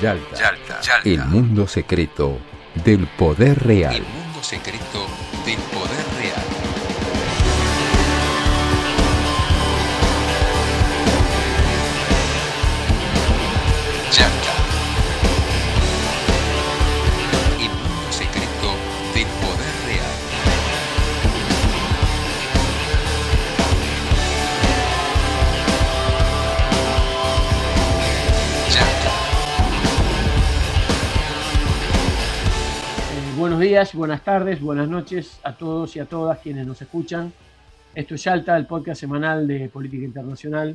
Yalta, el mundo secreto del poder real. El mundo secreto del poder real. Días, buenas tardes, buenas noches a todos y a todas quienes nos escuchan. Esto es Yalta, el podcast semanal de política internacional,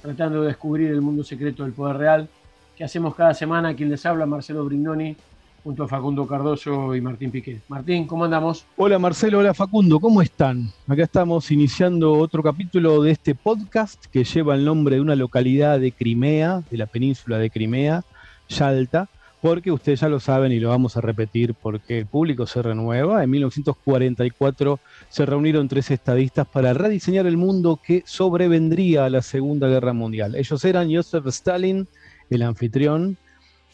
tratando de descubrir el mundo secreto del poder real, que hacemos cada semana. Quien les habla, Marcelo Brignoni, junto a Facundo Cardoso y Martín Piqué. Martín, ¿cómo andamos? Hola Marcelo, hola Facundo, ¿cómo están? Acá estamos iniciando otro capítulo de este podcast que lleva el nombre de una localidad de Crimea, de la península de Crimea, Yalta, porque ustedes ya lo saben y lo vamos a repetir porque el público se renueva. En 1944 se reunieron tres estadistas para rediseñar el mundo que sobrevendría a la Segunda Guerra Mundial. Ellos eran Joseph Stalin, el anfitrión,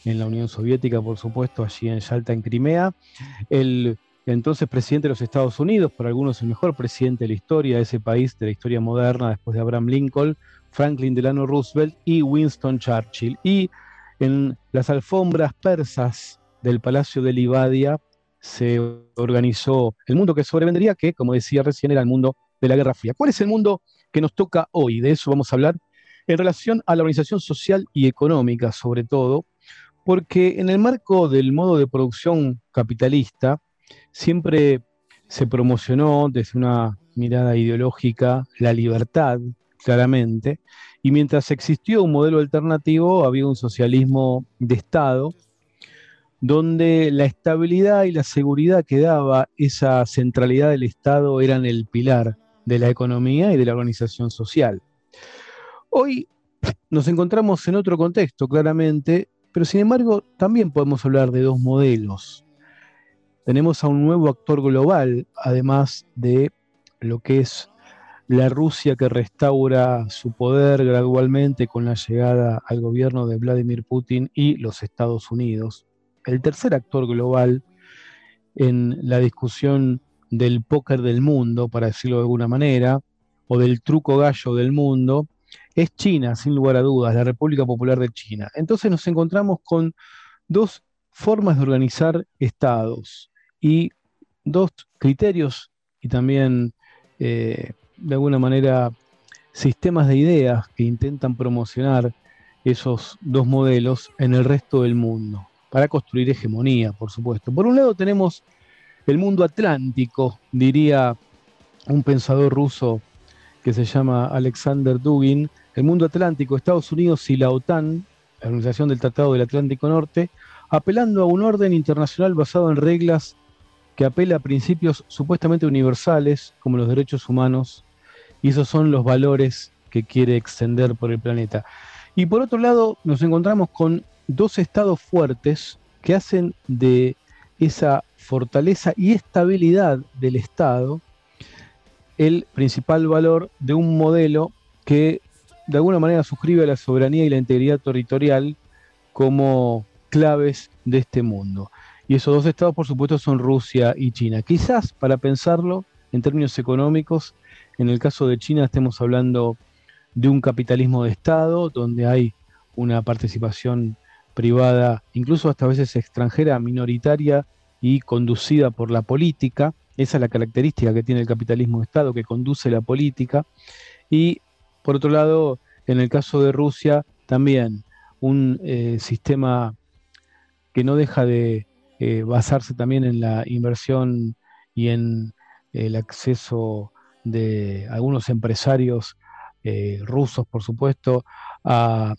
en la Unión Soviética, por supuesto, allí en Yalta, en Crimea. El entonces presidente de los Estados Unidos, por algunos el mejor presidente de la historia de ese país, de la historia moderna, después de Abraham Lincoln, Franklin Delano Roosevelt y Winston Churchill. Y en las alfombras persas del Palacio de Livadia se organizó el mundo que sobrevendría, que, como decía recién, era el mundo de la Guerra Fría. ¿Cuál es el mundo que nos toca hoy? De eso vamos a hablar en relación a la organización social y económica, sobre todo, porque en el marco del modo de producción capitalista siempre se promocionó desde una mirada ideológica la libertad, claramente, y mientras existió un modelo alternativo, había un socialismo de Estado, donde la estabilidad y la seguridad que daba esa centralidad del Estado eran el pilar de la economía y de la organización social. Hoy nos encontramos en otro contexto, claramente, pero sin embargo también podemos hablar de dos modelos. Tenemos a un nuevo actor global, además de lo que es la Rusia que restaura su poder gradualmente con la llegada al gobierno de Vladimir Putin y los Estados Unidos. El tercer actor global en la discusión del póker del mundo, para decirlo de alguna manera, o del truco gallo del mundo, es China, sin lugar a dudas, la República Popular de China. Entonces nos encontramos con dos formas de organizar estados y dos criterios y también, eh, de alguna manera, sistemas de ideas que intentan promocionar esos dos modelos en el resto del mundo, para construir hegemonía, por supuesto. Por un lado tenemos el mundo atlántico, diría un pensador ruso que se llama Alexander Dugin, el mundo atlántico, Estados Unidos y la OTAN, la Organización del Tratado del Atlántico Norte, apelando a un orden internacional basado en reglas que apela a principios supuestamente universales como los derechos humanos, y esos son los valores que quiere extender por el planeta. Y por otro lado, nos encontramos con dos estados fuertes que hacen de esa fortaleza y estabilidad del Estado el principal valor de un modelo que de alguna manera suscribe a la soberanía y la integridad territorial como claves de este mundo. Y esos dos estados, por supuesto, son Rusia y China. Quizás, para pensarlo en términos económicos, en el caso de China estemos hablando de un capitalismo de Estado, donde hay una participación privada, incluso hasta a veces extranjera, minoritaria y conducida por la política. Esa es la característica que tiene el capitalismo de Estado, que conduce la política. Y por otro lado, en el caso de Rusia, también un eh, sistema que no deja de eh, basarse también en la inversión y en el acceso de algunos empresarios eh, rusos, por supuesto, a,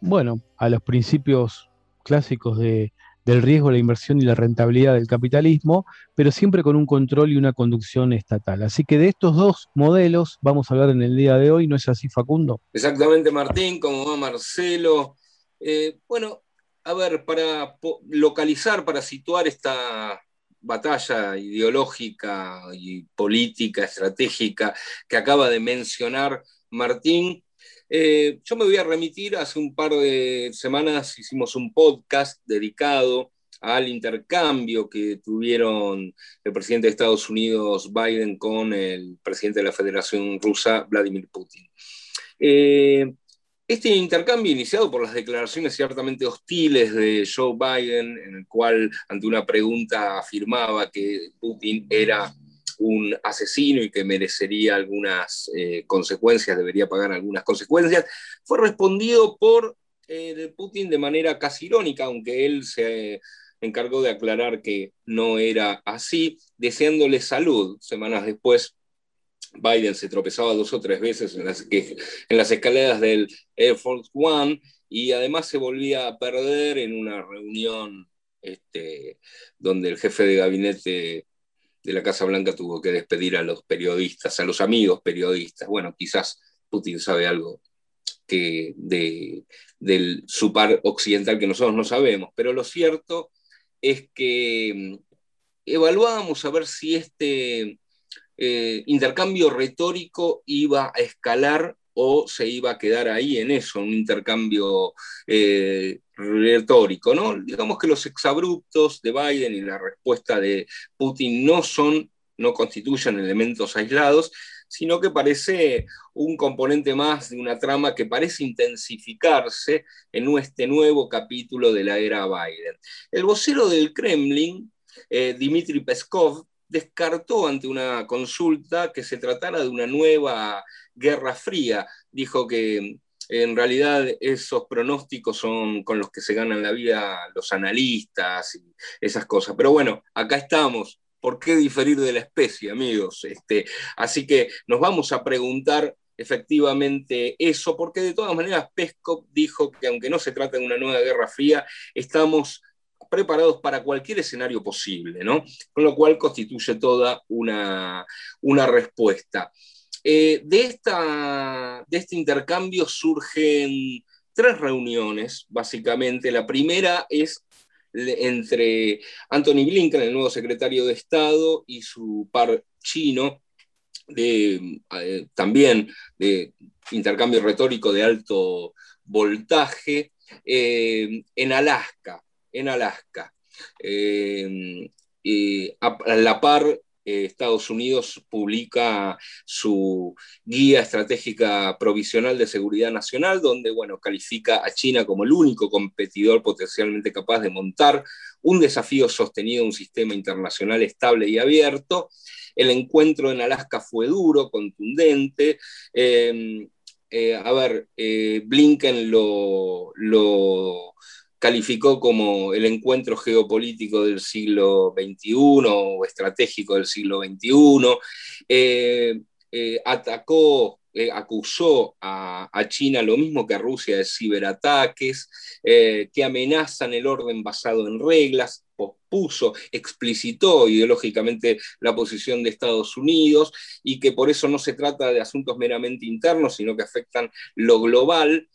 bueno, a los principios clásicos de, del riesgo, la inversión y la rentabilidad del capitalismo, pero siempre con un control y una conducción estatal. Así que de estos dos modelos vamos a hablar en el día de hoy, ¿no es así, Facundo? Exactamente, Martín, como va Marcelo. Eh, bueno, a ver, para localizar, para situar esta batalla ideológica y política, estratégica que acaba de mencionar Martín, Eh, yo me voy a remitir, hace un par de semanas hicimos un podcast dedicado al intercambio que tuvieron el presidente de Estados Unidos, Biden, con el presidente de la Federación Rusa, Vladimir Putin. Eh, este intercambio iniciado por las declaraciones ciertamente hostiles de Joe Biden, en el cual ante una pregunta afirmaba que Putin era un asesino y que merecería algunas eh, consecuencias, debería pagar algunas consecuencias, fue respondido por eh, Putin de manera casi irónica, aunque él se encargó de aclarar que no era así, deseándole salud. Semanas después, Biden se tropezaba dos o tres veces en las, escaleras del Air Force One y además se volvía a perder en una reunión este, donde el jefe de gabinete de la Casa Blanca tuvo que despedir a los periodistas, a los amigos periodistas. Bueno, quizás Putin sabe algo que de, del su par occidental que nosotros no sabemos, pero lo cierto es que mm, evaluábamos a ver si este eh, intercambio retórico iba a escalar o se iba a quedar ahí en eso, un intercambio eh, retórico, ¿no? Digamos que los exabruptos de Biden y la respuesta de Putin no son, no constituyen elementos aislados, sino que parece un componente más de una trama que parece intensificarse en este nuevo capítulo de la era Biden. El vocero del Kremlin, eh, Dmitry Peskov, descartó ante una consulta que se tratara de una nueva guerra fría. Dijo que en realidad esos pronósticos son con los que se ganan la vida los analistas y esas cosas. Pero bueno, acá estamos ¿Por qué diferir de la especie, amigos? Este, así que nos vamos a preguntar efectivamente eso, porque de todas maneras Peskov dijo que aunque no se trata de una nueva guerra fría, estamos preparados para cualquier escenario posible, ¿no? Con lo cual constituye toda una, una respuesta. Eh, de, esta, de este intercambio surgen tres reuniones, básicamente. La primera es entre Anthony Blinken, el nuevo secretario de Estado, y su par chino, eh, también de intercambio retórico de alto voltaje, eh, en Alaska. En Alaska. Eh, a la par eh, Estados Unidos publica su guía estratégica provisional de seguridad nacional, donde bueno, califica a China como el único competidor potencialmente capaz de montar un desafío sostenido a un sistema internacional estable y abierto. El encuentro en Alaska fue duro, contundente. Eh, a ver, eh, Blinken lo calificó como el encuentro geopolítico del siglo XXI o estratégico del siglo XXI, eh, eh, atacó, eh, acusó a, China lo mismo que a Rusia de ciberataques, que amenazan el orden basado en reglas, pospuso, explicitó ideológicamente la posición de Estados Unidos y que por eso no se trata de asuntos meramente internos, sino que afectan lo global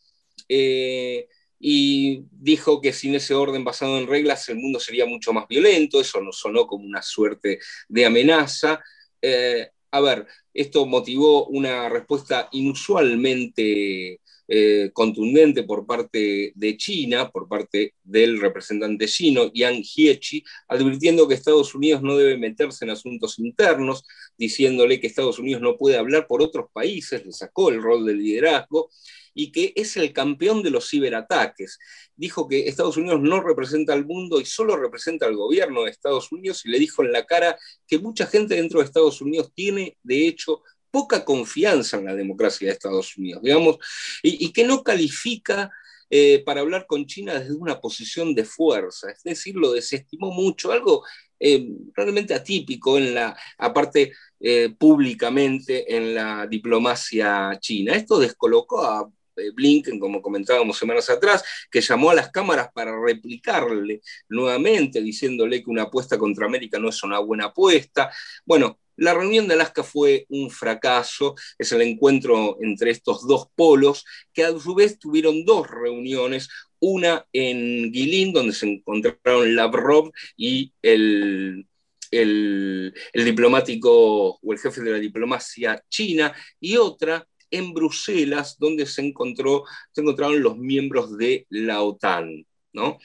y dijo que sin ese orden basado en reglas el mundo sería mucho más violento, eso nos sonó como una suerte de amenaza. Eh, a ver, esto motivó una respuesta inusualmente eh, contundente por parte de China, por parte del representante chino, Yang Jiechi, advirtiendo que Estados Unidos no debe meterse en asuntos internos, diciéndole que Estados Unidos no puede hablar por otros países, le sacó el rol de liderazgo, y que es el campeón de los ciberataques. Dijo que Estados Unidos no representa al mundo y solo representa al gobierno de Estados Unidos y le dijo en la cara que mucha gente dentro de Estados Unidos tiene, de hecho, poca confianza en la democracia de Estados Unidos, digamos, y, que no califica eh, para hablar con China desde una posición de fuerza, es decir, lo desestimó mucho, algo eh, realmente atípico en la, aparte eh, públicamente en la diplomacia china. Esto descolocó a Blinken, como comentábamos semanas atrás, que llamó a las cámaras para replicarle nuevamente, diciéndole que una apuesta contra América no es una buena apuesta. Bueno, la reunión de Alaska fue un fracaso, es el encuentro entre estos dos polos, que a su vez tuvieron dos reuniones, una en Guilin, donde se encontraron Lavrov y el, el, el, diplomático o el jefe de la diplomacia china, y otra en Bruselas, donde se, encontró, se encontraron los miembros de la OTAN. ¿no?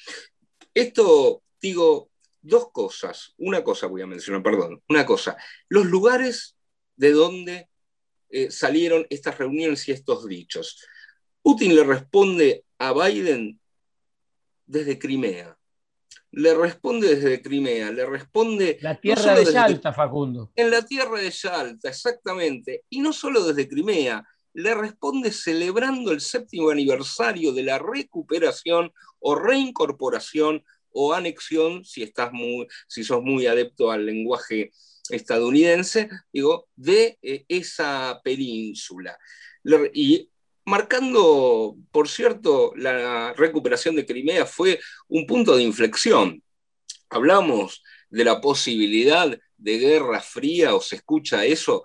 Esto, digo, dos cosas. Una cosa voy a mencionar, perdón. Una cosa. Los lugares de donde eh, salieron estas reuniones y estos dichos. Putin le responde a Biden desde Crimea. Le responde desde Crimea, le responde... La tierra de Yalta, Facundo. En la tierra de Yalta, exactamente. Y no solo desde Crimea, le responde celebrando el séptimo aniversario de la recuperación o reincorporación o anexión, si, estás muy, si sos muy adepto al lenguaje estadounidense, digo, de eh, esa península. Y marcando, por cierto, la recuperación de Crimea fue un punto de inflexión. Hablamos de la posibilidad de guerra fría o se escucha eso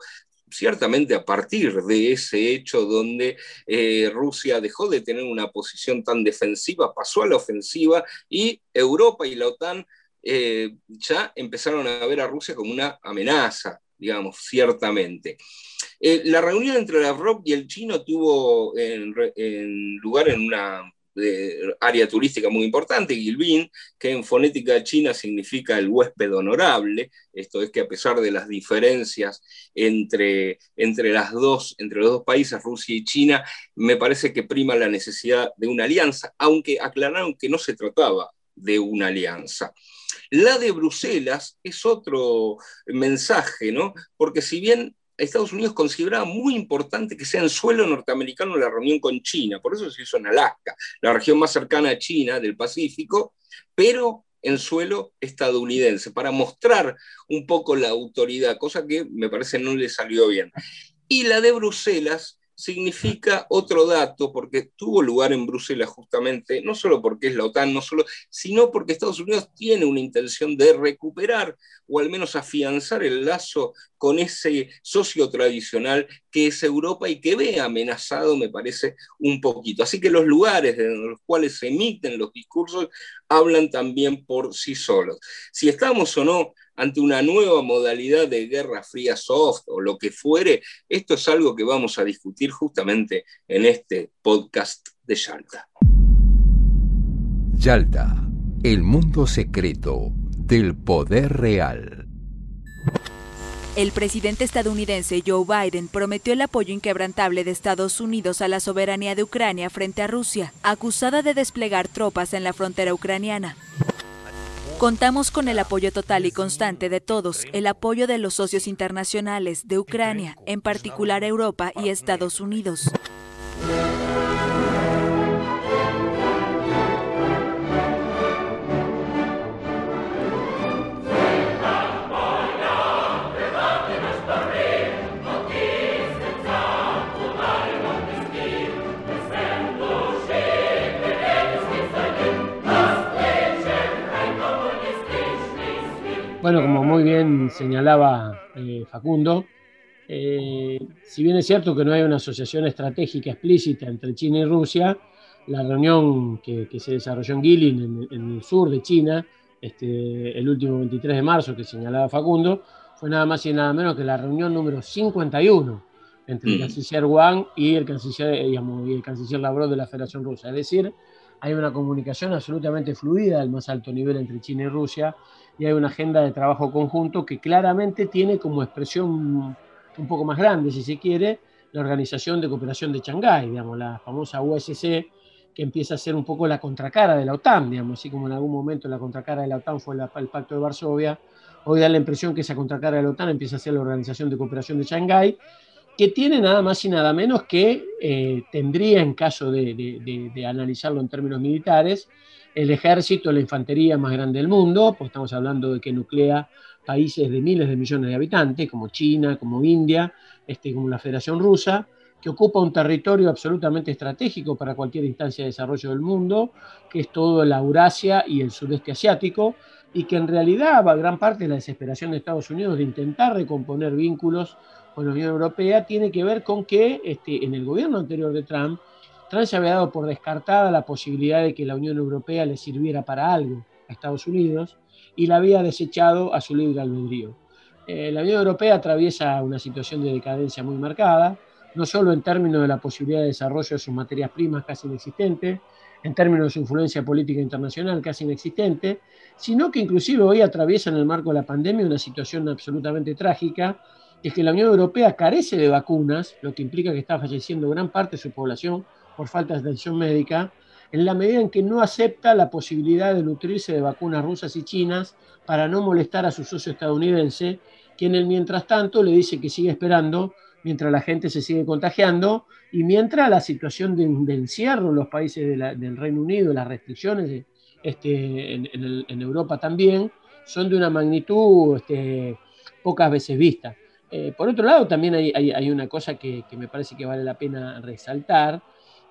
ciertamente a partir de ese hecho donde eh, Rusia dejó de tener una posición tan defensiva, pasó a la ofensiva y Europa y la OTAN eh, ya empezaron a ver a Rusia como una amenaza, digamos, ciertamente. Eh, la reunión entre la Lavrov y el chino tuvo lugar en una área turística muy importante, Gilbin, que en fonética china significa el huésped honorable. Esto es que a pesar de las diferencias entre, entre, las dos, entre los dos países, Rusia y China, me parece que prima la necesidad de una alianza, aunque aclararon que no se trataba de una alianza. La de Bruselas es otro mensaje, ¿no? Porque si bien Estados Unidos consideraba muy importante que sea en suelo norteamericano la reunión con China, por eso se hizo en Alaska, la región más cercana a China del Pacífico, pero en suelo estadounidense, para mostrar un poco la autoridad, cosa que me parece no le salió bien. Y la de Bruselas significa otro dato, porque tuvo lugar en Bruselas justamente, no solo porque es la OTAN, no solo, sino porque Estados Unidos tiene una intención de recuperar o al menos afianzar el lazo con ese socio tradicional que es Europa y que ve amenazado, me parece, un poquito. Así que los lugares en los cuales se emiten los discursos hablan también por sí solos. Si estamos o no ante una nueva modalidad de guerra fría soft o lo que fuere, esto es algo que vamos a discutir justamente en este podcast de Yalta. Yalta, el mundo secreto del poder real. El presidente estadounidense Joe Biden prometió el apoyo inquebrantable de Estados Unidos a la soberanía de Ucrania frente a Rusia, acusada de desplegar tropas en la frontera ucraniana. Contamos con el apoyo total y constante de todos, el apoyo de los socios internacionales, de Ucrania, en particular Europa y Estados Unidos. Señalaba eh, Facundo, eh, si bien es cierto que no hay una asociación estratégica explícita entre China y Rusia, la reunión que, se desarrolló en Guilin, en, el sur de China, este, el último 23 de marzo que señalaba Facundo, fue nada más y nada menos que la reunión número 51 entre el mm. canciller Wang y el canciller, digamos, y el canciller Lavrov de la Federación Rusa. Es decir, hay una comunicación absolutamente fluida al más alto nivel entre China y Rusia y hay una agenda de trabajo conjunto que claramente tiene como expresión un poco más grande, si se quiere, la Organización de Cooperación de Shanghái, digamos, la famosa USC, que empieza a ser un poco la contracara de la OTAN, digamos, así como en algún momento la contracara de la OTAN fue el Pacto de Varsovia, hoy da la impresión que esa contracara de la OTAN empieza a ser la Organización de Cooperación de Shanghái, que tiene nada más y nada menos que eh, tendría, en caso de, de analizarlo en términos militares, el ejército, la infantería más grande del mundo, pues estamos hablando de que nuclea países de miles de millones de habitantes, como China, como India, este, como la Federación Rusa, que ocupa un territorio absolutamente estratégico para cualquier instancia de desarrollo del mundo, que es todo la Eurasia y el sudeste asiático, y que en realidad va gran parte de la desesperación de Estados Unidos de intentar recomponer vínculos con la Unión Europea tiene que ver con que este, en el gobierno anterior de Trump Trump se había dado por descartada la posibilidad de que la Unión Europea le sirviera para algo a Estados Unidos y la había desechado a su libre albedrío. Eh, la Unión Europea atraviesa una situación de decadencia muy marcada, no solo en términos de la posibilidad de desarrollo de sus materias primas casi inexistente, en términos de su influencia política internacional casi inexistente, sino que inclusive hoy atraviesa en el marco de la pandemia una situación absolutamente trágica, es que la Unión Europea carece de vacunas, lo que implica que está falleciendo gran parte de su población por falta de atención médica, en la medida en que no acepta la posibilidad de nutrirse de vacunas rusas y chinas para no molestar a su socio estadounidense, quien en mientras tanto le dice que sigue esperando mientras la gente se sigue contagiando y mientras la situación de, encierro en los países del Reino Unido, las restricciones este, en, Europa también, son de una magnitud este, pocas veces vista. Eh, por otro lado, también hay, una cosa que, me parece que vale la pena resaltar,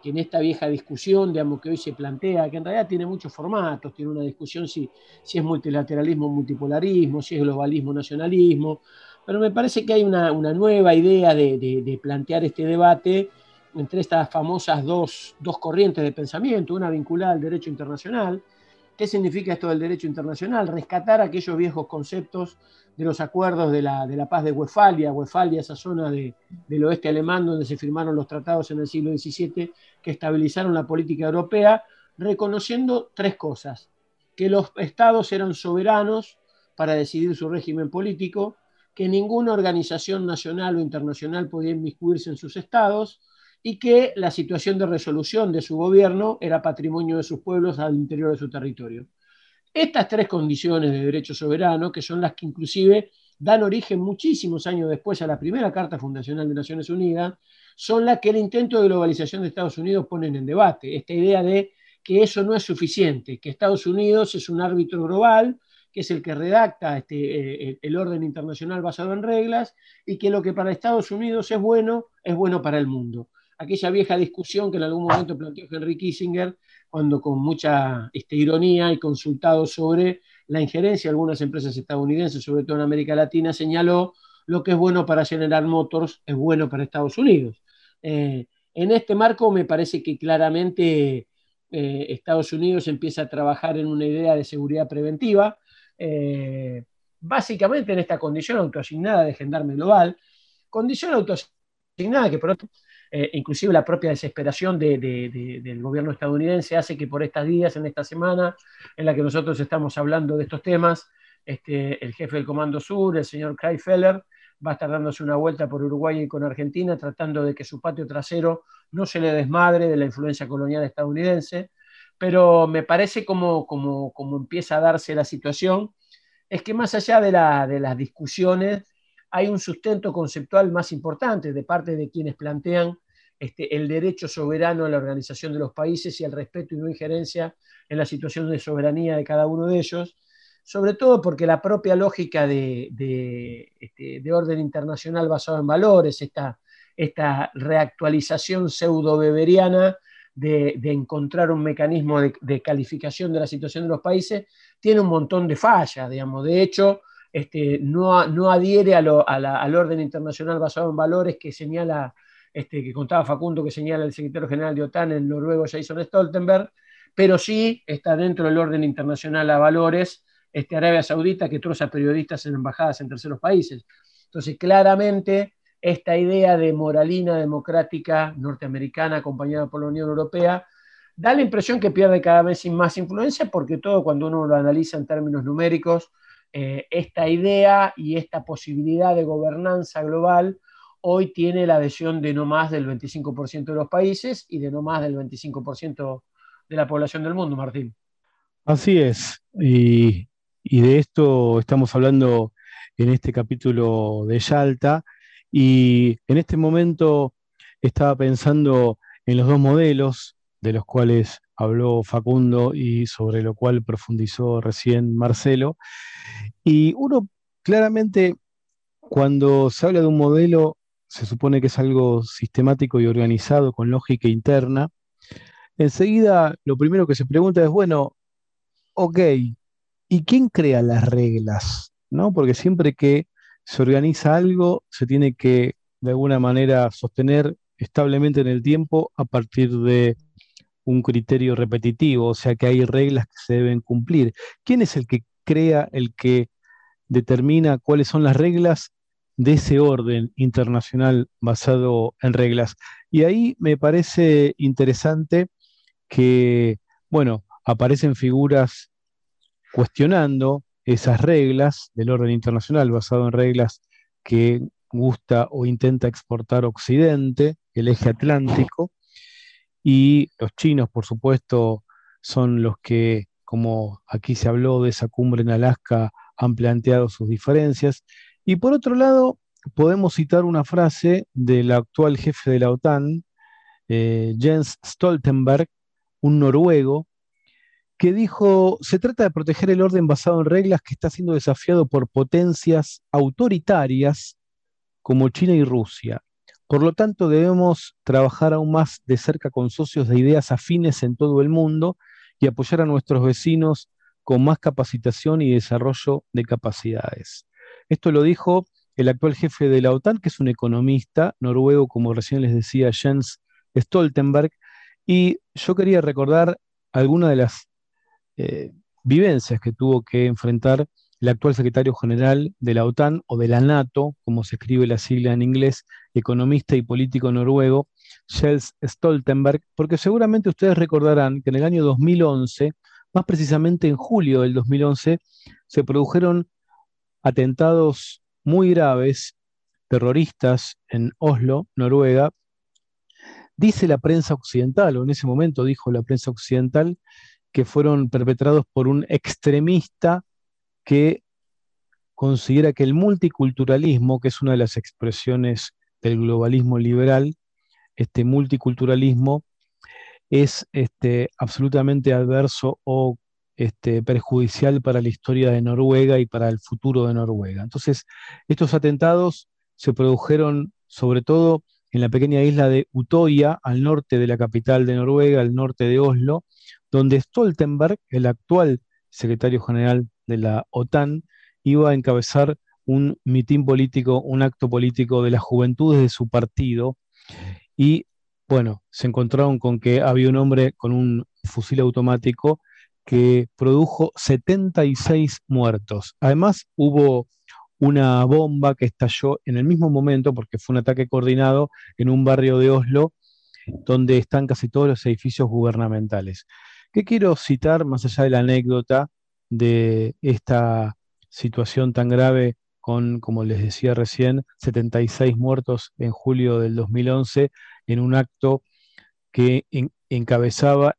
que en esta vieja discusión, digamos, que hoy se plantea, que en realidad tiene muchos formatos, tiene una discusión si, si es multilateralismo, multipolarismo, si es globalismo, nacionalismo, pero me parece que hay una, nueva idea de, plantear este debate entre estas famosas dos, corrientes de pensamiento, una vinculada al derecho internacional. ¿Qué significa esto del derecho internacional? Rescatar aquellos viejos conceptos de los acuerdos de la, de la paz de Westfalia, Westfalia, esa zona del oeste alemán donde se firmaron los tratados en el siglo XVII que estabilizaron la política europea, reconociendo tres cosas, que los estados eran soberanos para decidir su régimen político, que ninguna organización nacional o internacional podía inmiscuirse en sus estados y que la situación de resolución de su gobierno era patrimonio de sus pueblos al interior de su territorio. Estas tres condiciones de derecho soberano, que son las que inclusive dan origen muchísimos años después a la primera Carta Fundacional de Naciones Unidas, son las que el intento de globalización de Estados Unidos ponen en debate. Esta idea de que eso no es suficiente, que Estados Unidos es un árbitro global que es el que redacta este, eh, el orden internacional basado en reglas, y que lo que para Estados Unidos es bueno, es bueno para el mundo. Aquella vieja discusión que en algún momento planteó Henry Kissinger, cuando con mucha este, ironía y consultado sobre la injerencia de algunas empresas estadounidenses, sobre todo en América Latina, señaló lo que es bueno para General Motors es bueno para Estados Unidos. Eh, en este marco me parece que claramente eh, Estados Unidos empieza a trabajar en una idea de seguridad preventiva, eh, básicamente en esta condición autoasignada de gendarme global, condición autoasignada que por otro, eh, inclusive la propia desesperación del gobierno estadounidense hace que por estas días, en esta semana en la que nosotros estamos hablando de estos temas, este, el jefe del Comando Sur, el señor Craig Feller, va a estar dándose una vuelta por Uruguay y con Argentina, tratando de que su patio trasero no se le desmadre de la influencia colonial estadounidense. Pero me parece como, como, como, empieza a darse la situación, es que más allá de, la, de las discusiones, hay un sustento conceptual más importante de parte de quienes plantean este, el derecho soberano a la organización de los países y el respeto y no injerencia en la situación de soberanía de cada uno de ellos, sobre todo porque la propia lógica de, de, este, de orden internacional basado en valores, esta, reactualización pseudo-beberiana, de, encontrar un mecanismo de, calificación de la situación de los países, tiene un montón de fallas, digamos. De hecho, este, no, no adhiere al orden internacional basado en valores que señala, este, que contaba Facundo, que señala el secretario general de OTAN, el noruego Jason Stoltenberg, pero sí está dentro del orden internacional a valores este, Arabia Saudita que troza periodistas en embajadas en terceros países. Entonces, claramente esta idea de moralina democrática norteamericana acompañada por la Unión Europea, da la impresión que pierde cada vez más influencia porque todo cuando uno lo analiza en términos numéricos, eh, esta idea y esta posibilidad de gobernanza global hoy tiene la adhesión de no más del 25% de los países y de no más del 25% de la población del mundo, Martín. Así es, y, y de esto estamos hablando en este capítulo de Yalta y en este momento estaba pensando en los dos modelos de los cuales habló Facundo y sobre lo cual profundizó recién Marcelo. Y uno claramente, cuando se habla de un modelo, se supone que es algo sistemático y organizado con lógica interna. Enseguida, lo primero que se pregunta es, bueno, ok, ¿y quién crea las reglas? ¿No? Porque siempre que se organiza algo, se tiene que de alguna manera sostener establemente en el tiempo a partir de un criterio repetitivo, o sea que hay reglas que se deben cumplir. ¿Quién es el que crea, el que determina cuáles son las reglas de ese orden internacional basado en reglas. Y ahí me parece interesante que, bueno, aparecen figuras cuestionando esas reglas del orden internacional basado en reglas que gusta o intenta exportar Occidente, el eje atlántico, y los chinos, por supuesto, son los que, como aquí se habló de esa cumbre en Alaska, han planteado sus diferencias. Y por otro lado, podemos citar una frase del actual jefe de la OTAN, eh, Jens Stoltenberg, un noruego, que dijo, se trata de proteger el orden basado en reglas que está siendo desafiado por potencias autoritarias como China y Rusia. Por lo tanto, debemos trabajar aún más de cerca con socios de ideas afines en todo el mundo y apoyar a nuestros vecinos con más capacitación y desarrollo de capacidades. Esto lo dijo el actual jefe de la OTAN, que es un economista noruego, como recién les decía Jens Stoltenberg, y yo quería recordar algunas de las eh, vivencias que tuvo que enfrentar el actual secretario general de la OTAN o de la NATO, como se escribe la sigla en inglés, economista y político noruego, Jens Stoltenberg, porque seguramente ustedes recordarán que en el año 2011, más precisamente en julio del 2011, se produjeron atentados muy graves, terroristas, en Oslo, Noruega. Dice la prensa occidental, o en ese momento dijo la prensa occidental, que fueron perpetrados por un extremista que considera que el multiculturalismo, que es una de las expresiones del globalismo liberal, este multiculturalismo es este, absolutamente adverso o este, perjudicial para la historia de Noruega y para el futuro de Noruega. Entonces, estos atentados se produjeron sobre todo en la pequeña isla de Utoya, al norte de la capital de Noruega, al norte de Oslo, donde Stoltenberg, el actual secretario general de la OTAN, iba a encabezar un mitin político, un acto político de las juventudes de su partido. Y bueno, se encontraron con que había un hombre con un fusil automático que produjo 76 muertos. Además, hubo una bomba que estalló en el mismo momento, porque fue un ataque coordinado en un barrio de Oslo, donde están casi todos los edificios gubernamentales. ¿Qué quiero citar, más allá de la anécdota, de esta situación tan grave con, como les decía recién, 76 muertos en julio del 2011 en un acto que encabezaba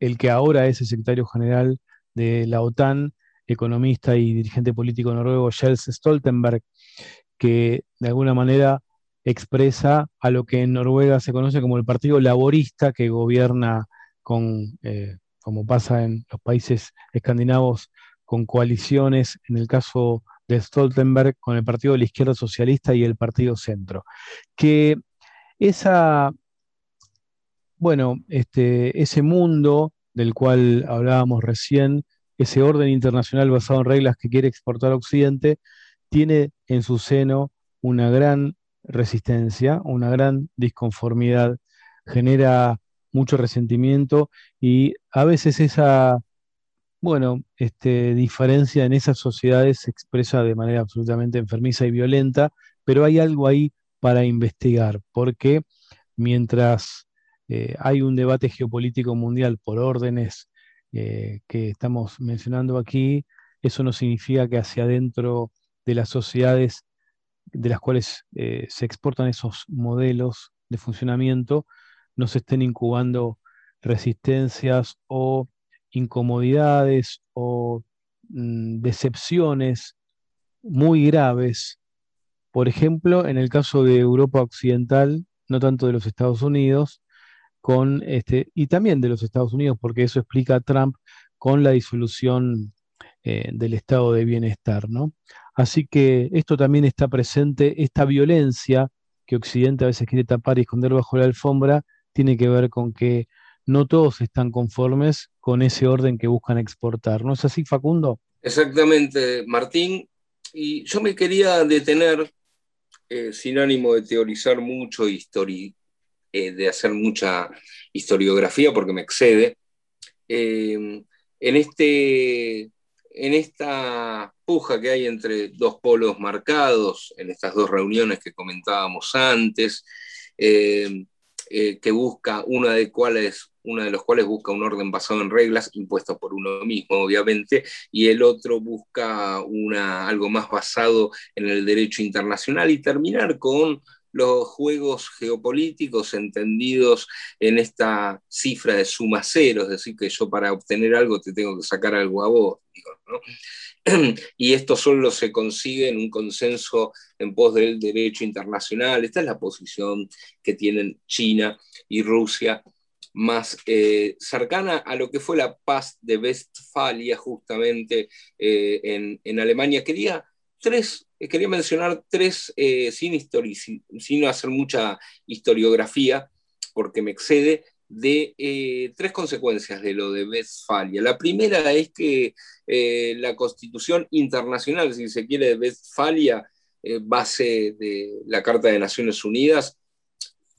el que ahora es el secretario general de la OTAN, economista y dirigente político noruego Jens Stoltenberg, que de alguna manera expresa a lo que en Noruega se conoce como el Partido Laborista que gobierna con eh, como pasa en los países escandinavos, con coaliciones, en el caso de Stoltenberg, con el Partido de la Izquierda Socialista y el Partido Centro. Que esa, bueno, este, ese mundo del cual hablábamos recién, ese orden internacional basado en reglas que quiere exportar a Occidente, tiene en su seno una gran resistencia, una gran disconformidad, genera mucho resentimiento y a veces esa, bueno, este, diferencia en esas sociedades se expresa de manera absolutamente enfermiza y violenta, pero hay algo ahí para investigar, porque mientras eh, hay un debate geopolítico mundial por órdenes eh, que estamos mencionando aquí, eso no significa que hacia adentro de las sociedades de las cuales eh, se exportan esos modelos de funcionamiento, no se estén incubando resistencias o incomodidades o mm, decepciones muy graves. Por ejemplo, en el caso de Europa Occidental, no tanto de los Estados Unidos, con este, y también de los Estados Unidos, porque eso explica a Trump con la disolución eh, del estado de bienestar, ¿no? Así que esto también está presente, esta violencia que Occidente a veces quiere tapar y esconder bajo la alfombra, tiene que ver con que no todos están conformes con ese orden que buscan exportar. ¿No es así, Facundo? Exactamente, Martín. Y yo me quería detener, eh, sin ánimo de teorizar mucho, histori eh, de hacer mucha historiografía, porque me excede, eh, en, este, en esta puja que hay entre dos polos marcados, en estas dos reuniones que comentábamos antes, eh, eh, que busca una de cuales uno de los cuales busca un orden basado en reglas impuestas por uno mismo, obviamente, y el otro busca una, algo más basado en el derecho internacional y terminar con los juegos geopolíticos entendidos en esta cifra de suma cero, es decir, que yo para obtener algo te tengo que sacar algo a vos. Y esto solo se consigue en un consenso en pos del derecho internacional. Esta es la posición que tienen China y Rusia más eh, cercana a lo que fue la paz de Westfalia justamente eh, en, en, Alemania. Quería, tres, eh, quería mencionar tres, sin, sin, sin, hacer mucha historiografía, porque me excede, de tres consecuencias de lo de Westfalia. La primera es que la constitución internacional, si se quiere, de Westfalia, base de la Carta de Naciones Unidas,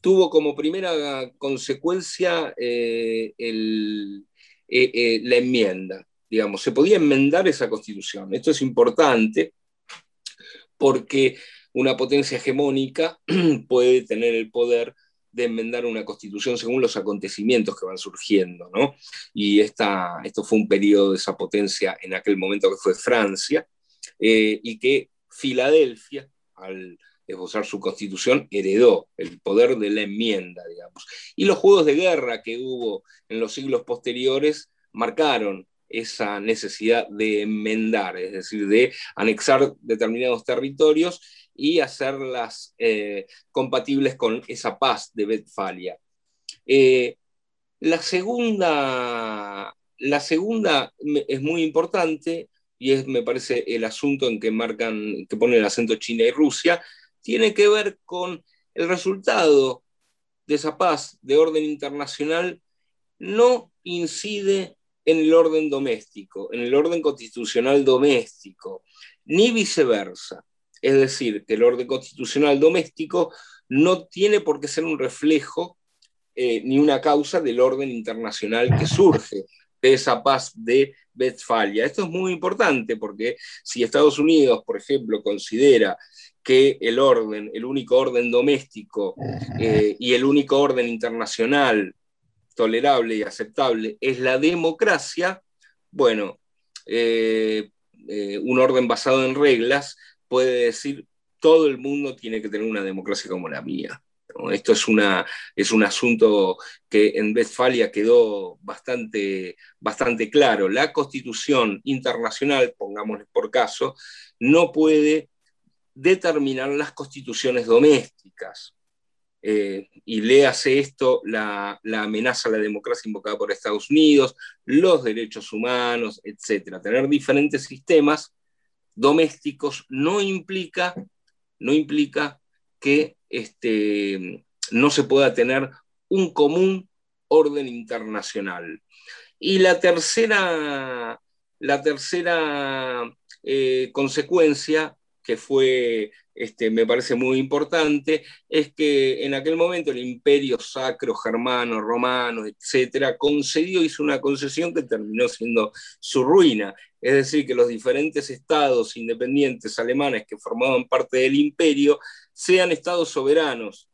tuvo como primera consecuencia eh, eh, eh, la enmienda. Digamos, se podía enmendar esa constitución. Esto es importante porque una potencia hegemónica puede tener el poder de enmendar una constitución según los acontecimientos que van surgiendo, ¿no? Y esta, esto fue un periodo de esa potencia en aquel momento que fue Francia, y que Filadelfia, al esbozar su constitución, heredó el poder de la enmienda, digamos. Y los juegos de guerra que hubo en los siglos posteriores marcaron esa necesidad de enmendar, es decir, de anexar determinados territorios y hacerlas eh, compatibles con esa paz de Betfalia. Eh, la, segunda, la segunda es muy importante y me parece, el asunto en que marcan, que pone el acento China y Rusia, tiene que ver con el resultado de esa paz de orden internacional no incide en el orden doméstico, en el orden constitucional doméstico, ni viceversa. Es decir, que el orden constitucional doméstico no tiene por qué ser un reflejo eh, ni una causa del orden internacional que surge de esa paz de Westfalia. Esto es muy importante porque si Estados Unidos, por ejemplo, considera que el orden, el único orden doméstico eh, y el único orden internacional tolerable y aceptable es la democracia, bueno, eh, eh, un orden basado en reglas puede decir todo el mundo tiene que tener una democracia como la mía. Esto es, una, es un asunto que en Westfalia quedó bastante, bastante claro. La constitución internacional, pongámosle por caso, no puede determinar las constituciones domésticas. Eh, y léase esto, la, amenaza a la democracia invocada por Estados Unidos, los derechos humanos, etc. Tener diferentes sistemas domésticos no implica, no implica que este, no se pueda tener un común orden internacional. Y la tercera, la tercera eh, consecuencia que fue, este, me parece muy importante, es que en aquel momento el imperio sacro germano, romano, etcétera, concedió, hizo una concesión que terminó siendo su ruina. Es decir, que los diferentes estados independientes alemanes que formaban parte del imperio sean estados soberanos,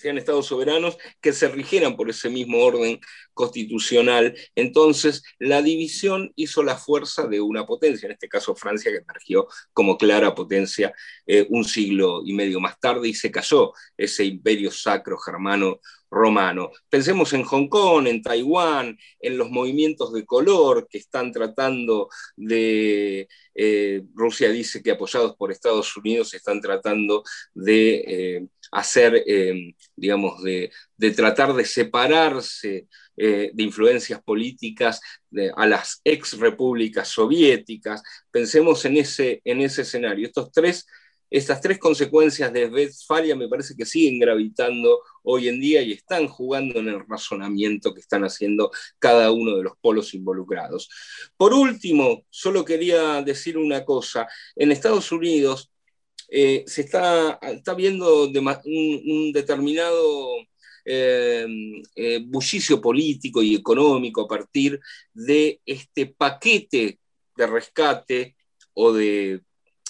sean estados soberanos que se rigieran por ese mismo orden constitucional. Entonces, la división hizo la fuerza de una potencia, en este caso Francia, que emergió como clara potencia eh, un siglo y medio más tarde y se cayó ese imperio sacro germano romano. Pensemos en Hong Kong, en Taiwán, en los movimientos de color que están tratando de, eh, Rusia dice que apoyados por Estados Unidos están tratando de eh, hacer, eh, digamos, de, tratar de separarse de influencias políticas a las ex repúblicas soviéticas. Pensemos en ese, en ese escenario. Estos tres estas tres consecuencias de Westfalia me parece que siguen gravitando hoy en día y están jugando en el razonamiento que están haciendo cada uno de los polos involucrados. Por último, solo quería decir una cosa. En Estados Unidos eh, se está, está viendo un, determinado eh, eh, bullicio político y económico a partir de este paquete de rescate o de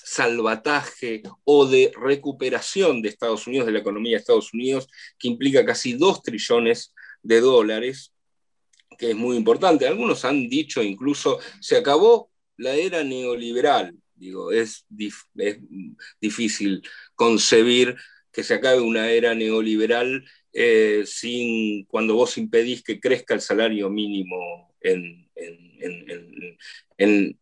salvataje o de recuperación de Estados Unidos, de la economía de Estados Unidos, que implica casi 2 trillones de dólares, que es muy importante. Algunos han dicho incluso, se acabó la era neoliberal. Digo, es, es difícil concebir que se acabe una era neoliberal eh, sin, cuando vos impedís que crezca el salario mínimo en, en,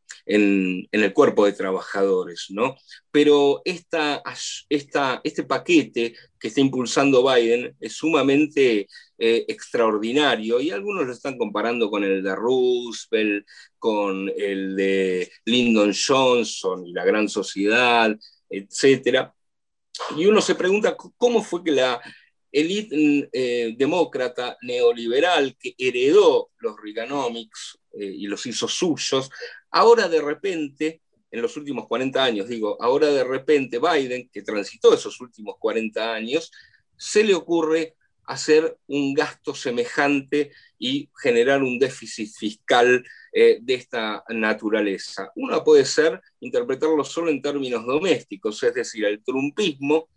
el cuerpo de trabajadores, ¿no? Pero esta, este paquete que está impulsando Biden es sumamente eh, extraordinario y algunos lo están comparando con el de Roosevelt, con el de Lyndon Johnson y la Gran Sociedad, etc. Y uno se pregunta cómo fue que la élite eh, demócrata neoliberal que heredó los Reaganomics eh, y los hizo suyos, ahora de repente, en los últimos 40 años, digo, ahora de repente Biden, que transitó esos últimos 40 años, se le ocurre hacer un gasto semejante y generar un déficit fiscal eh, de esta naturaleza. Uno puede ser interpretarlo solo en términos domésticos, es decir, el trumpismo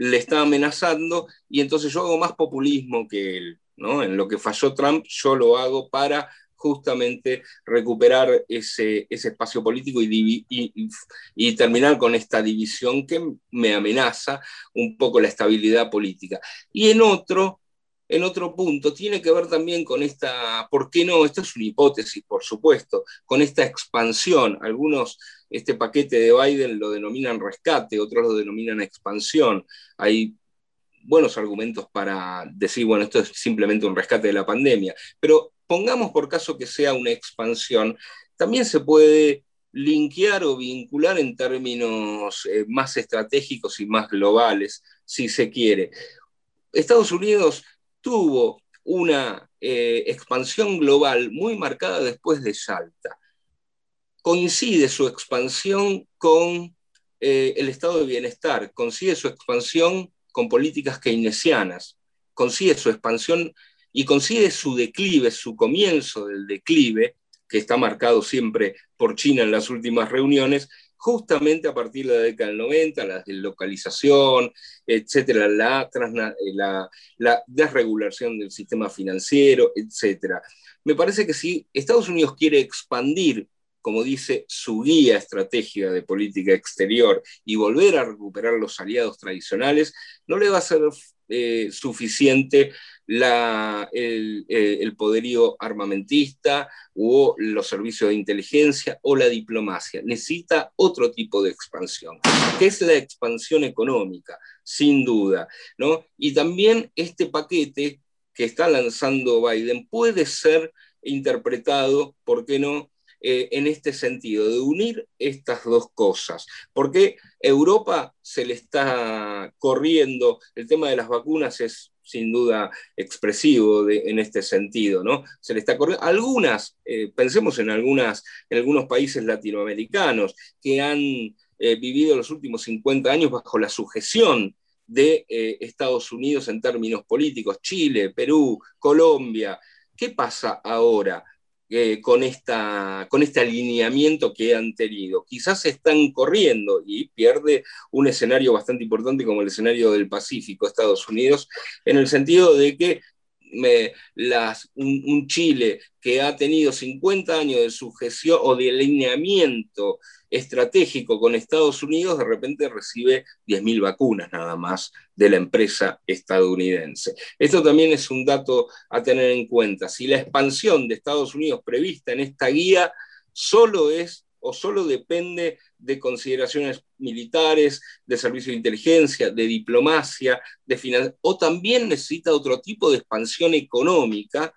le está amenazando y entonces yo hago más populismo que él. ¿no? En lo que falló Trump, yo lo hago para justamente recuperar ese, espacio político y, y, terminar con esta división que me amenaza un poco la estabilidad política. Y en otro, en otro punto, tiene que ver también con esta, ¿por qué no? Esto es una hipótesis, por supuesto, con esta expansión. Algunos, este paquete de Biden lo denominan rescate, otros lo denominan expansión. Hay buenos argumentos para decir, bueno, esto es simplemente un rescate de la pandemia, pero pongamos por caso que sea una expansión, también se puede linkear o vincular en términos eh, más estratégicos y más globales, si se quiere. Estados Unidos tuvo una eh, expansión global muy marcada después de Salta. Coincide su expansión con eh, el estado de bienestar, coincide su expansión con políticas keynesianas, coincide su expansión y consigue su declive, su comienzo del declive, que está marcado siempre por China en las últimas reuniones, justamente a partir de la década del 90, la deslocalización, etcétera, la, la, la desregulación del sistema financiero, etcétera. Me parece que si Estados Unidos quiere expandir como dice su guía estratégica de política exterior, y volver a recuperar los aliados tradicionales, no le va a ser eh, suficiente la, el, eh, el, poderío armamentista o los servicios de inteligencia o la diplomacia. Necesita otro tipo de expansión, que es la expansión económica, sin duda. ¿no? Y también este paquete que está lanzando Biden puede ser interpretado, ¿por qué no?, eh, en este sentido, de unir estas dos cosas. Porque Europa se le está corriendo, el tema de las vacunas es sin duda expresivo en este sentido, ¿no? Se le está corriendo. Algunas, eh, pensemos en, algunas, en algunos países latinoamericanos que han eh, vivido los últimos 50 años bajo la sujeción de Estados Unidos en términos políticos, Chile, Perú, Colombia. ¿Qué pasa ahora? Eh, con, esta, con este alineamiento que han tenido. Quizás están corriendo y pierde un escenario bastante importante como el escenario del Pacífico, Estados Unidos, en el sentido de que las, un, Chile que ha tenido 50 años de sujeción o de alineamiento estratégico con Estados Unidos, de repente recibe 10.000 vacunas nada más de la empresa estadounidense. Esto también es un dato a tener en cuenta. Si la expansión de Estados Unidos prevista en esta guía solo es o solo depende de consideraciones militares, de servicio de inteligencia, de diplomacia, de o también necesita otro tipo de expansión económica,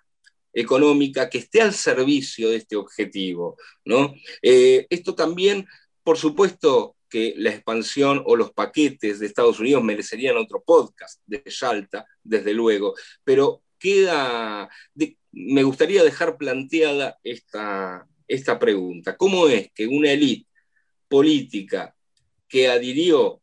económica que esté al servicio de este objetivo. ¿no? Eh, esto también, por supuesto, que la expansión o los paquetes de Estados Unidos merecerían otro podcast de Salta, desde luego, pero queda, me gustaría dejar planteada esta, esta pregunta. ¿Cómo es que una élite política que adhirió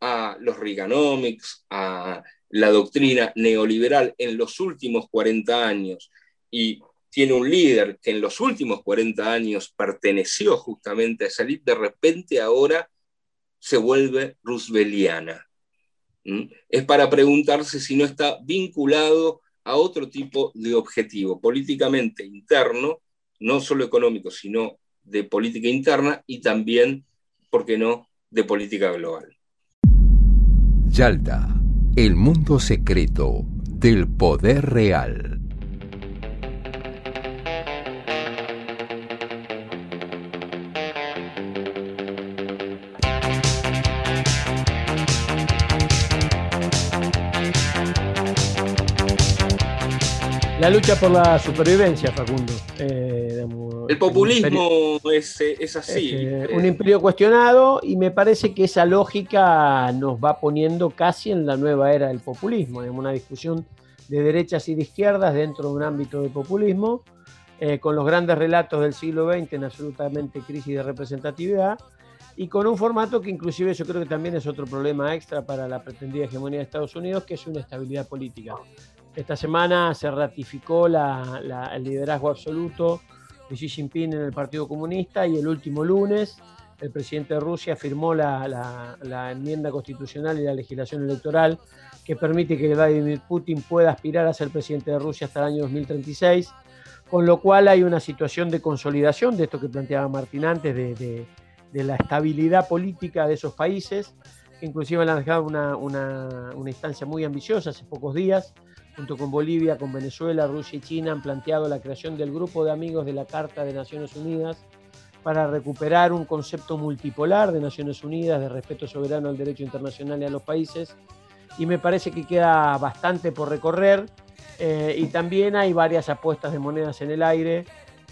a los Reaganomics, a la doctrina neoliberal en los últimos 40 años y tiene un líder que en los últimos 40 años perteneció justamente a esa élite, de repente ahora se vuelve rooseveliana. ¿Mm? Es para preguntarse si no está vinculado a otro tipo de objetivo políticamente interno, no solo económico, sino de política interna y también, ¿por qué no?, de política global. Yalta, el mundo secreto del poder real. La lucha por la supervivencia, Facundo. Eh, el populismo es, así. Eh, un imperio cuestionado y me parece que esa lógica nos va poniendo casi en la nueva era del populismo, en una discusión de derechas y de izquierdas dentro de un ámbito de populismo, eh, con los grandes relatos del siglo XX en absolutamente crisis de representatividad y con un formato que inclusive yo creo que también es otro problema extra para la pretendida hegemonía de Estados Unidos, que es una estabilidad política. Esta semana se ratificó el liderazgo absoluto de Xi Jinping en el Partido Comunista y el último lunes el presidente de Rusia firmó la, enmienda constitucional y la legislación electoral que permite que Vladimir Putin pueda aspirar a ser presidente de Rusia hasta el año 2036, con lo cual hay una situación de consolidación de esto que planteaba Martín antes, de, la estabilidad política de esos países, inclusive han dejado una, una instancia muy ambiciosa hace pocos días, junto con Bolivia, con Venezuela, Rusia y China, han planteado la creación del Grupo de Amigos de la Carta de Naciones Unidas para recuperar un concepto multipolar de Naciones Unidas, de respeto soberano al derecho internacional y a los países. Y me parece que queda bastante por recorrer. Eh, y también hay varias apuestas de monedas en el aire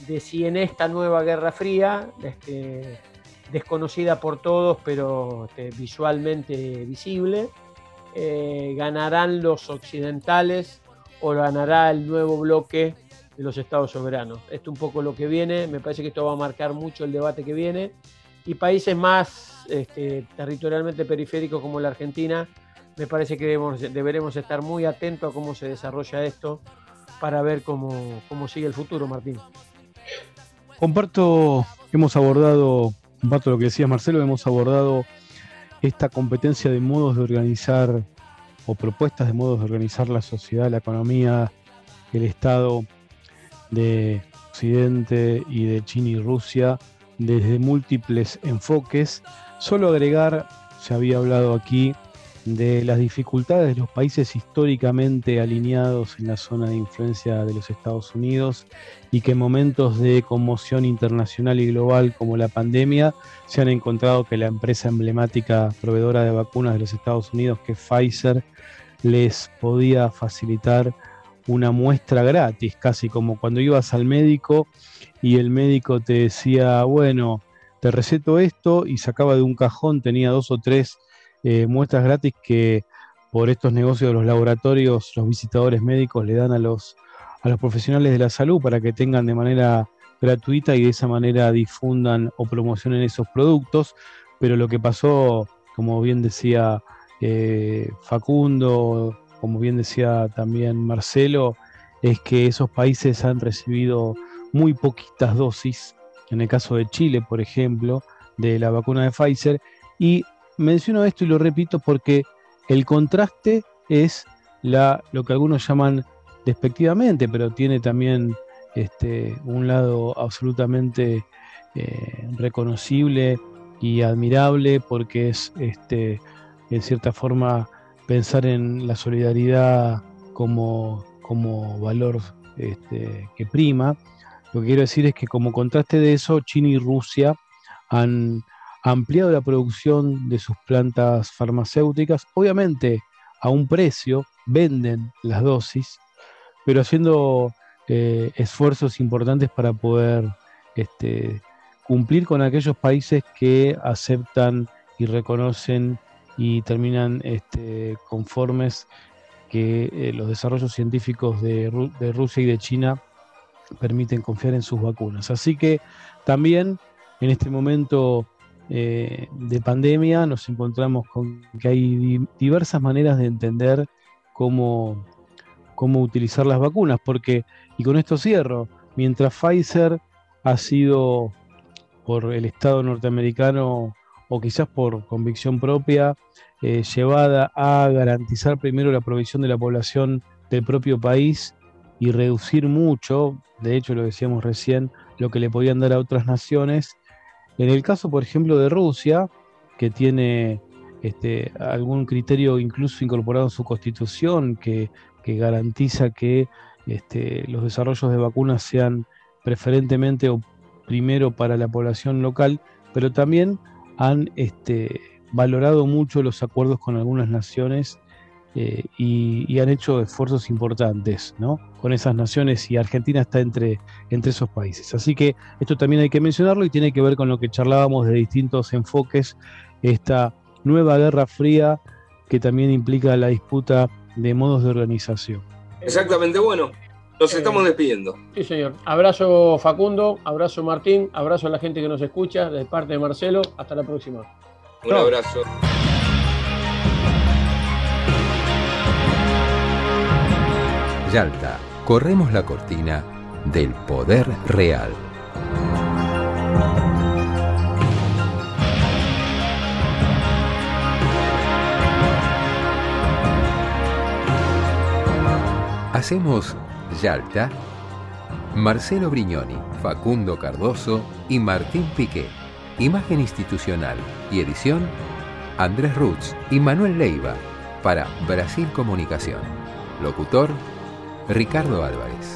de si en esta nueva Guerra Fría, este, desconocida por todos, pero este, visualmente visible, eh, ganarán los occidentales o ganará el nuevo bloque de los estados soberanos. Esto es un poco lo que viene, me parece que esto va a marcar mucho el debate que viene. Y países más este, territorialmente periféricos como la Argentina, me parece que deberemos estar muy atentos a cómo se desarrolla esto para ver cómo, cómo sigue el futuro, Martín. Comparto, hemos abordado, comparto lo que decía Marcelo, hemos abordado esta competencia de modos de organizar o propuestas de modos de organizar la sociedad, la economía, el Estado de Occidente y de China y Rusia desde múltiples enfoques. Solo agregar, se había hablado aquí de las dificultades de los países históricamente alineados en la zona de influencia de los Estados Unidos y que en momentos de conmoción internacional y global como la pandemia se han encontrado que la empresa emblemática proveedora de vacunas de los Estados Unidos, que es Pfizer, les podía facilitar una muestra gratis, casi como cuando ibas al médico y el médico te decía, bueno, te receto esto y sacaba de un cajón, tenía dos o tres eh, muestras gratis que por estos negocios de los laboratorios los visitadores médicos le dan a los, a los profesionales de la salud para que tengan de manera gratuita y de esa manera difundan o promocionen esos productos. Pero lo que pasó, como bien decía eh, Facundo, como bien decía también Marcelo, es que esos países han recibido muy poquitas dosis, en el caso de Chile, por ejemplo, de la vacuna de Pfizer, y menciono esto y lo repito porque el contraste es lo que algunos llaman despectivamente, pero tiene también este, un lado absolutamente eh, reconocible y admirable porque es este, en cierta forma pensar en la solidaridad como, como valor este, que prima. Lo que quiero decir es que como contraste de eso, China y Rusia han ampliado la producción de sus plantas farmacéuticas, obviamente a un precio, venden las dosis, pero haciendo eh, esfuerzos importantes para poder este, cumplir con aquellos países que aceptan y reconocen y terminan este, conformes que eh, los desarrollos científicos de, de Rusia y de China permiten confiar en sus vacunas. Así que también en este momento eh, de pandemia nos encontramos con que hay diversas maneras de entender cómo, cómo utilizar las vacunas, porque, y con esto cierro, mientras Pfizer ha sido por el Estado norteamericano o quizás por convicción propia, eh, llevada a garantizar primero la provisión de la población del propio país y reducir mucho, de hecho lo decíamos recién, lo que le podían dar a otras naciones. En el caso, por ejemplo, de Rusia, que tiene este, algún criterio incluso incorporado en su constitución que, garantiza que este, los desarrollos de vacunas sean preferentemente o primero para la población local, pero también han este, valorado mucho los acuerdos con algunas naciones eh, y, han hecho esfuerzos importantes ¿no? con esas naciones y Argentina está entre, entre esos países. Así que esto también hay que mencionarlo y tiene que ver con lo que charlábamos de distintos enfoques, esta nueva guerra fría que también implica la disputa de modos de organización. Exactamente, bueno, nos eh, estamos despidiendo. Sí, señor. Abrazo Facundo, abrazo Martín, abrazo a la gente que nos escucha, de parte de Marcelo, hasta la próxima. Un abrazo. Yalta, corremos la cortina del poder real. Hacemos Yalta, Marcelo Brignoni, Facundo Cardoso y Martín Piqué. Imagen institucional y edición, Andrés Rutz y Manuel Leiva para Brasil Comunicación. Locutor, Ricardo Álvarez.